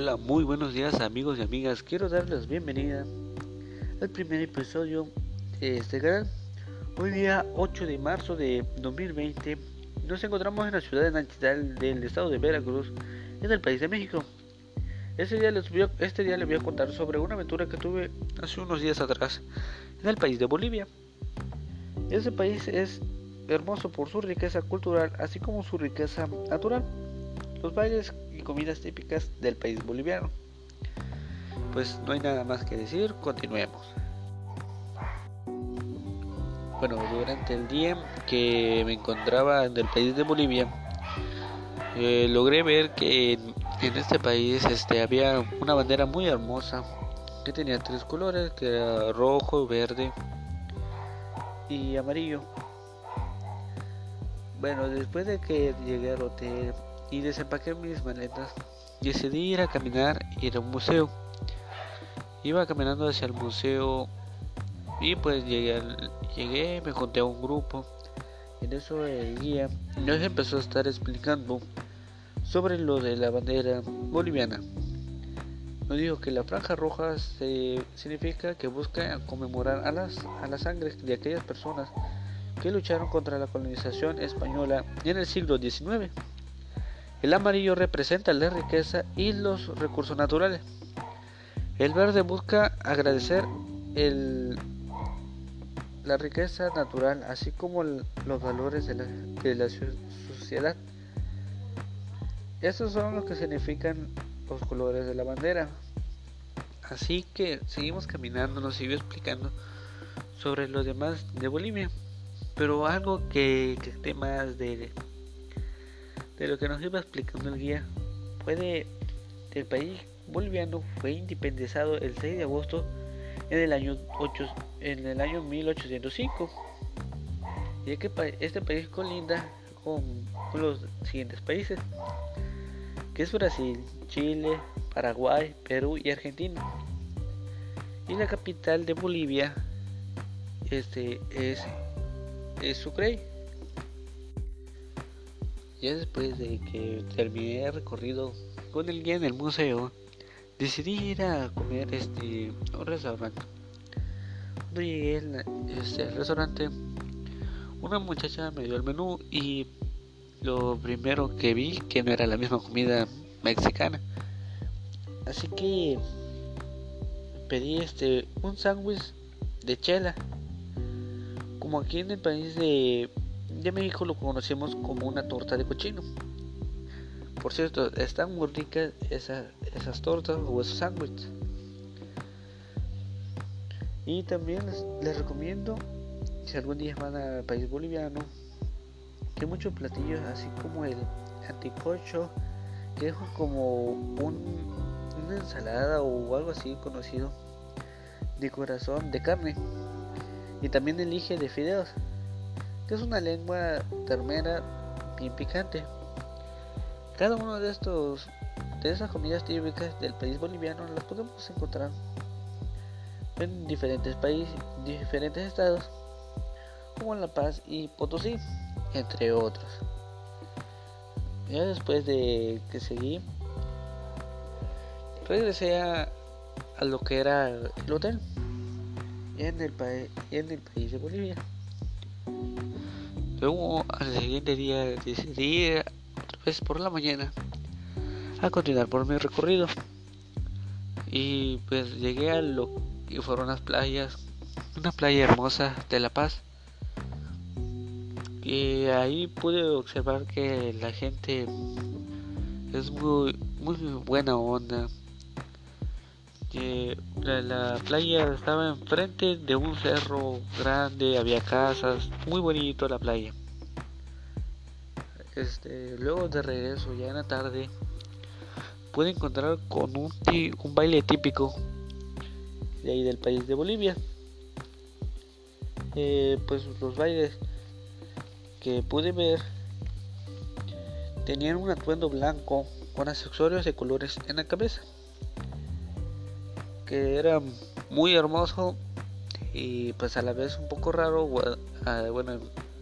Hola, muy buenos días amigos y amigas. Quiero darles bienvenida al primer episodio de este canal. Hoy día 8 de marzo de 2020 nos encontramos en la ciudad de natal del estado de Veracruz, en el país de México. Este día, les voy a, este día les voy a contar sobre una aventura que tuve hace unos días atrás en el país de Bolivia. Ese país es hermoso por su riqueza cultural así como su riqueza natural los bailes comidas típicas del país boliviano. Pues no hay nada más que decir, continuemos. Bueno, durante el día que me encontraba en el país de Bolivia, eh, logré ver que en, este país este, había una bandera muy hermosa que tenía tres colores, que era rojo, verde y amarillo. Bueno, después de que llegué al hotel y desempaqué mis maletas. Decidí ir a caminar y ir a un museo. Iba caminando hacia el museo y pues llegué, llegué me junté a un grupo. En eso el guía nos empezó a estar explicando sobre lo de la bandera boliviana. Nos dijo que la franja roja se, significa que busca conmemorar a, las, a la sangre de aquellas personas que lucharon contra la colonización española en el siglo XIX. El amarillo representa la riqueza y los recursos naturales. El verde busca agradecer la riqueza natural, así como los valores de la, sociedad. Estos son los que significan los colores de la bandera. Así que seguimos caminando, nos siguió explicando sobre los demás de Bolivia. Pero algo que, que más de de lo que nos iba explicando el guía fue de, el país boliviano fue independizado el 6 de agosto en el año, 8, en el año 1805 y que este país colinda con, con los siguientes países que es Brasil, Chile, Paraguay, Perú y Argentina. Y la capital de Bolivia este es, es Sucre ya después de que terminé el recorrido con el guía en el museo, decidí ir a comer este un restaurante. Cuando llegué este, restaurante, una muchacha me dio el menú y lo primero que vi que no era la misma comida mexicana. Así que pedí este un sándwich de chela. Como aquí en el país de de México lo conocemos como una torta de cochino. Por cierto, están muy ricas esas tortas o esos sándwiches. Y también les, recomiendo, si algún día van al país boliviano, que muchos platillos, así como el anticocho, que es como una ensalada o algo así conocido de corazón de carne. Y también elige de fideos que es una lengua termera bien picante. Cada uno de estos de esas comidas típicas del país boliviano las podemos encontrar en diferentes países, diferentes estados, como La Paz y Potosí, entre otros. Ya después de que seguí, regresé a, a lo que era el hotel en el, en el país de Bolivia. Luego al siguiente día decidí otra vez por la mañana a continuar por mi recorrido. Y pues llegué a lo que fueron las playas, una playa hermosa de La Paz. Y ahí pude observar que la gente es muy, muy buena onda. La, la, playa estaba enfrente de un cerro grande, había casas, muy bonito la playa. Este, luego de regreso ya en la tarde pude encontrar con un, un baile típico de ahí del país de Bolivia. Eh, pues los bailes que pude ver tenían un atuendo blanco con accesorios de colores en la cabeza que era muy hermoso y pues a la vez un poco raro bueno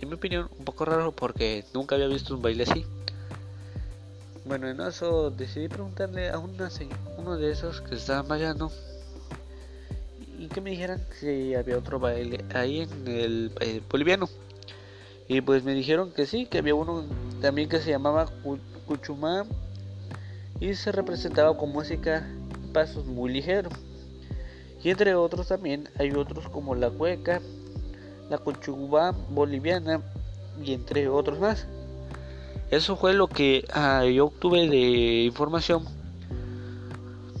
en mi opinión un poco raro porque nunca había visto un baile así bueno, en eso decidí preguntarle a una, uno de esos que estaban bailando y que me dijeran si había otro baile ahí en el boliviano. Y pues me dijeron que sí, que había uno también que se llamaba Cuchumá y se representaba con música pasos muy ligeros. Y entre otros también hay otros como la cueca, la cuchubá boliviana y entre otros más. Eso fue lo que ah, yo obtuve de información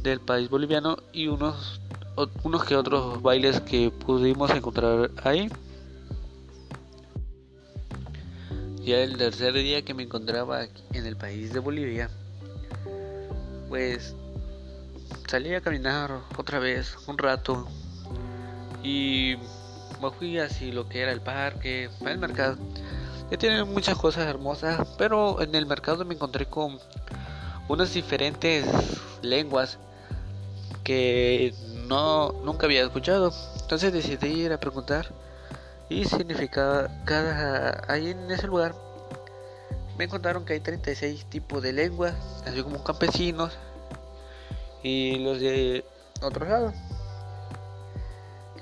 del país boliviano y unos, unos que otros bailes que pudimos encontrar ahí. Ya el tercer día que me encontraba en el país de Bolivia, pues salí a caminar otra vez un rato y me fui así lo que era el parque, el mercado, que tiene muchas cosas hermosas, pero en el mercado me encontré con unas diferentes lenguas que no nunca había escuchado. Entonces decidí ir a preguntar y significaba cada ahí en ese lugar me contaron que hay 36 tipos de lenguas, así como campesinos y los de otros lados.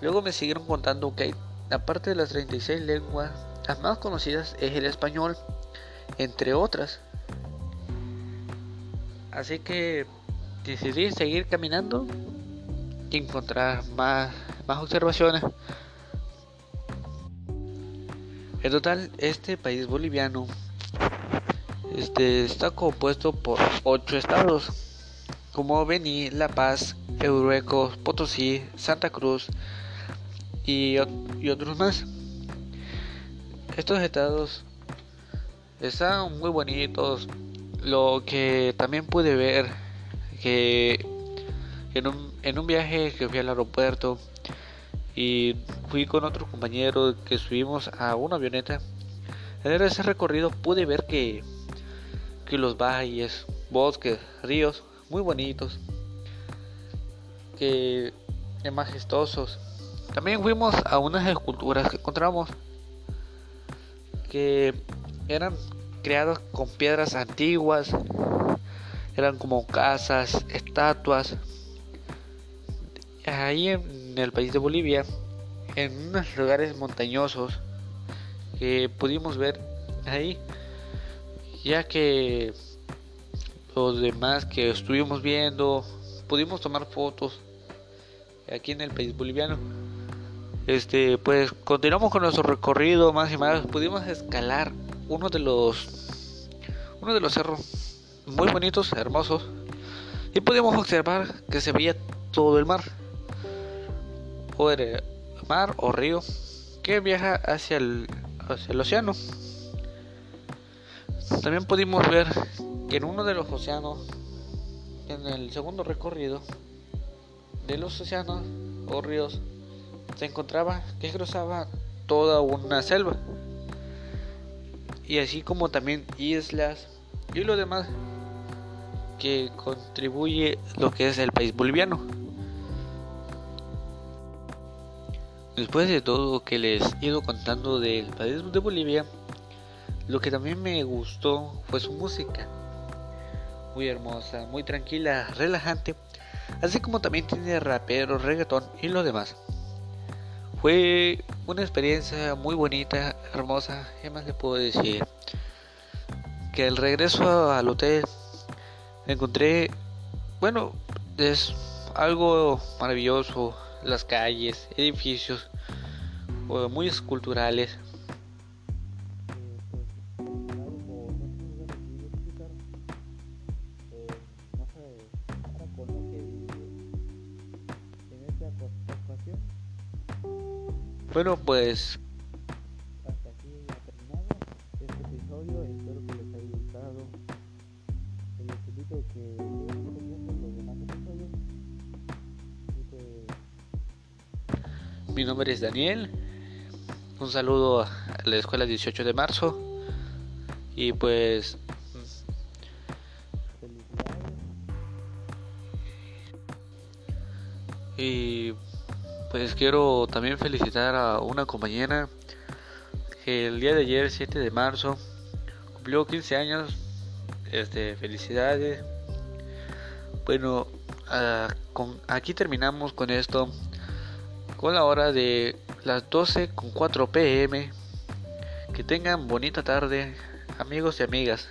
Luego me siguieron contando que aparte de las 36 lenguas, las más conocidas es el español, entre otras. Así que decidí seguir caminando y encontrar más, más observaciones. En total, este país boliviano este, está compuesto por 8 estados, como Beni, La Paz, Eureco, Potosí, Santa Cruz y, y otros más. Estos estados están muy bonitos. Lo que también pude ver que en un, en un viaje que fui al aeropuerto y fui con otro compañero que subimos a una avioneta. En ese recorrido pude ver que, que los valles, bosques, ríos muy bonitos, que majestuosos. También fuimos a unas esculturas que encontramos que eran creadas con piedras antiguas, eran como casas, estatuas. Ahí en el país de Bolivia, en unos lugares montañosos que pudimos ver ahí, ya que los demás que estuvimos viendo, pudimos tomar fotos aquí en el país boliviano. Este, pues continuamos con nuestro recorrido más y más. Pudimos escalar uno de los uno de los cerros muy bonitos, hermosos, y pudimos observar que se veía todo el mar el mar o río que viaja hacia el, hacia el océano. También pudimos ver que en uno de los océanos, en el segundo recorrido de los océanos o ríos, se encontraba que cruzaba toda una selva. Y así como también islas y lo demás que contribuye lo que es el país boliviano. Después de todo lo que les he ido contando del país de Bolivia, lo que también me gustó fue su música. Muy hermosa, muy tranquila, relajante, así como también tiene rapero, reggaetón y lo demás. Fue una experiencia muy bonita, hermosa, ¿qué más le puedo decir? Que el regreso al hotel encontré, bueno, es algo maravilloso, las calles, edificios muy esculturales. Bueno, pues hasta aquí ha terminado este episodio. Espero que les haya gustado. Les invito a que los demás episodios. Mi nombre es Daniel. Un saludo a la escuela 18 de marzo. Y pues... Y pues quiero también felicitar a una compañera que el día de ayer, 7 de marzo, cumplió 15 años. este, felicidades. Bueno, aquí terminamos con esto. Con la hora de las 12 con 4 pm. Que tengan bonita tarde, amigos y amigas.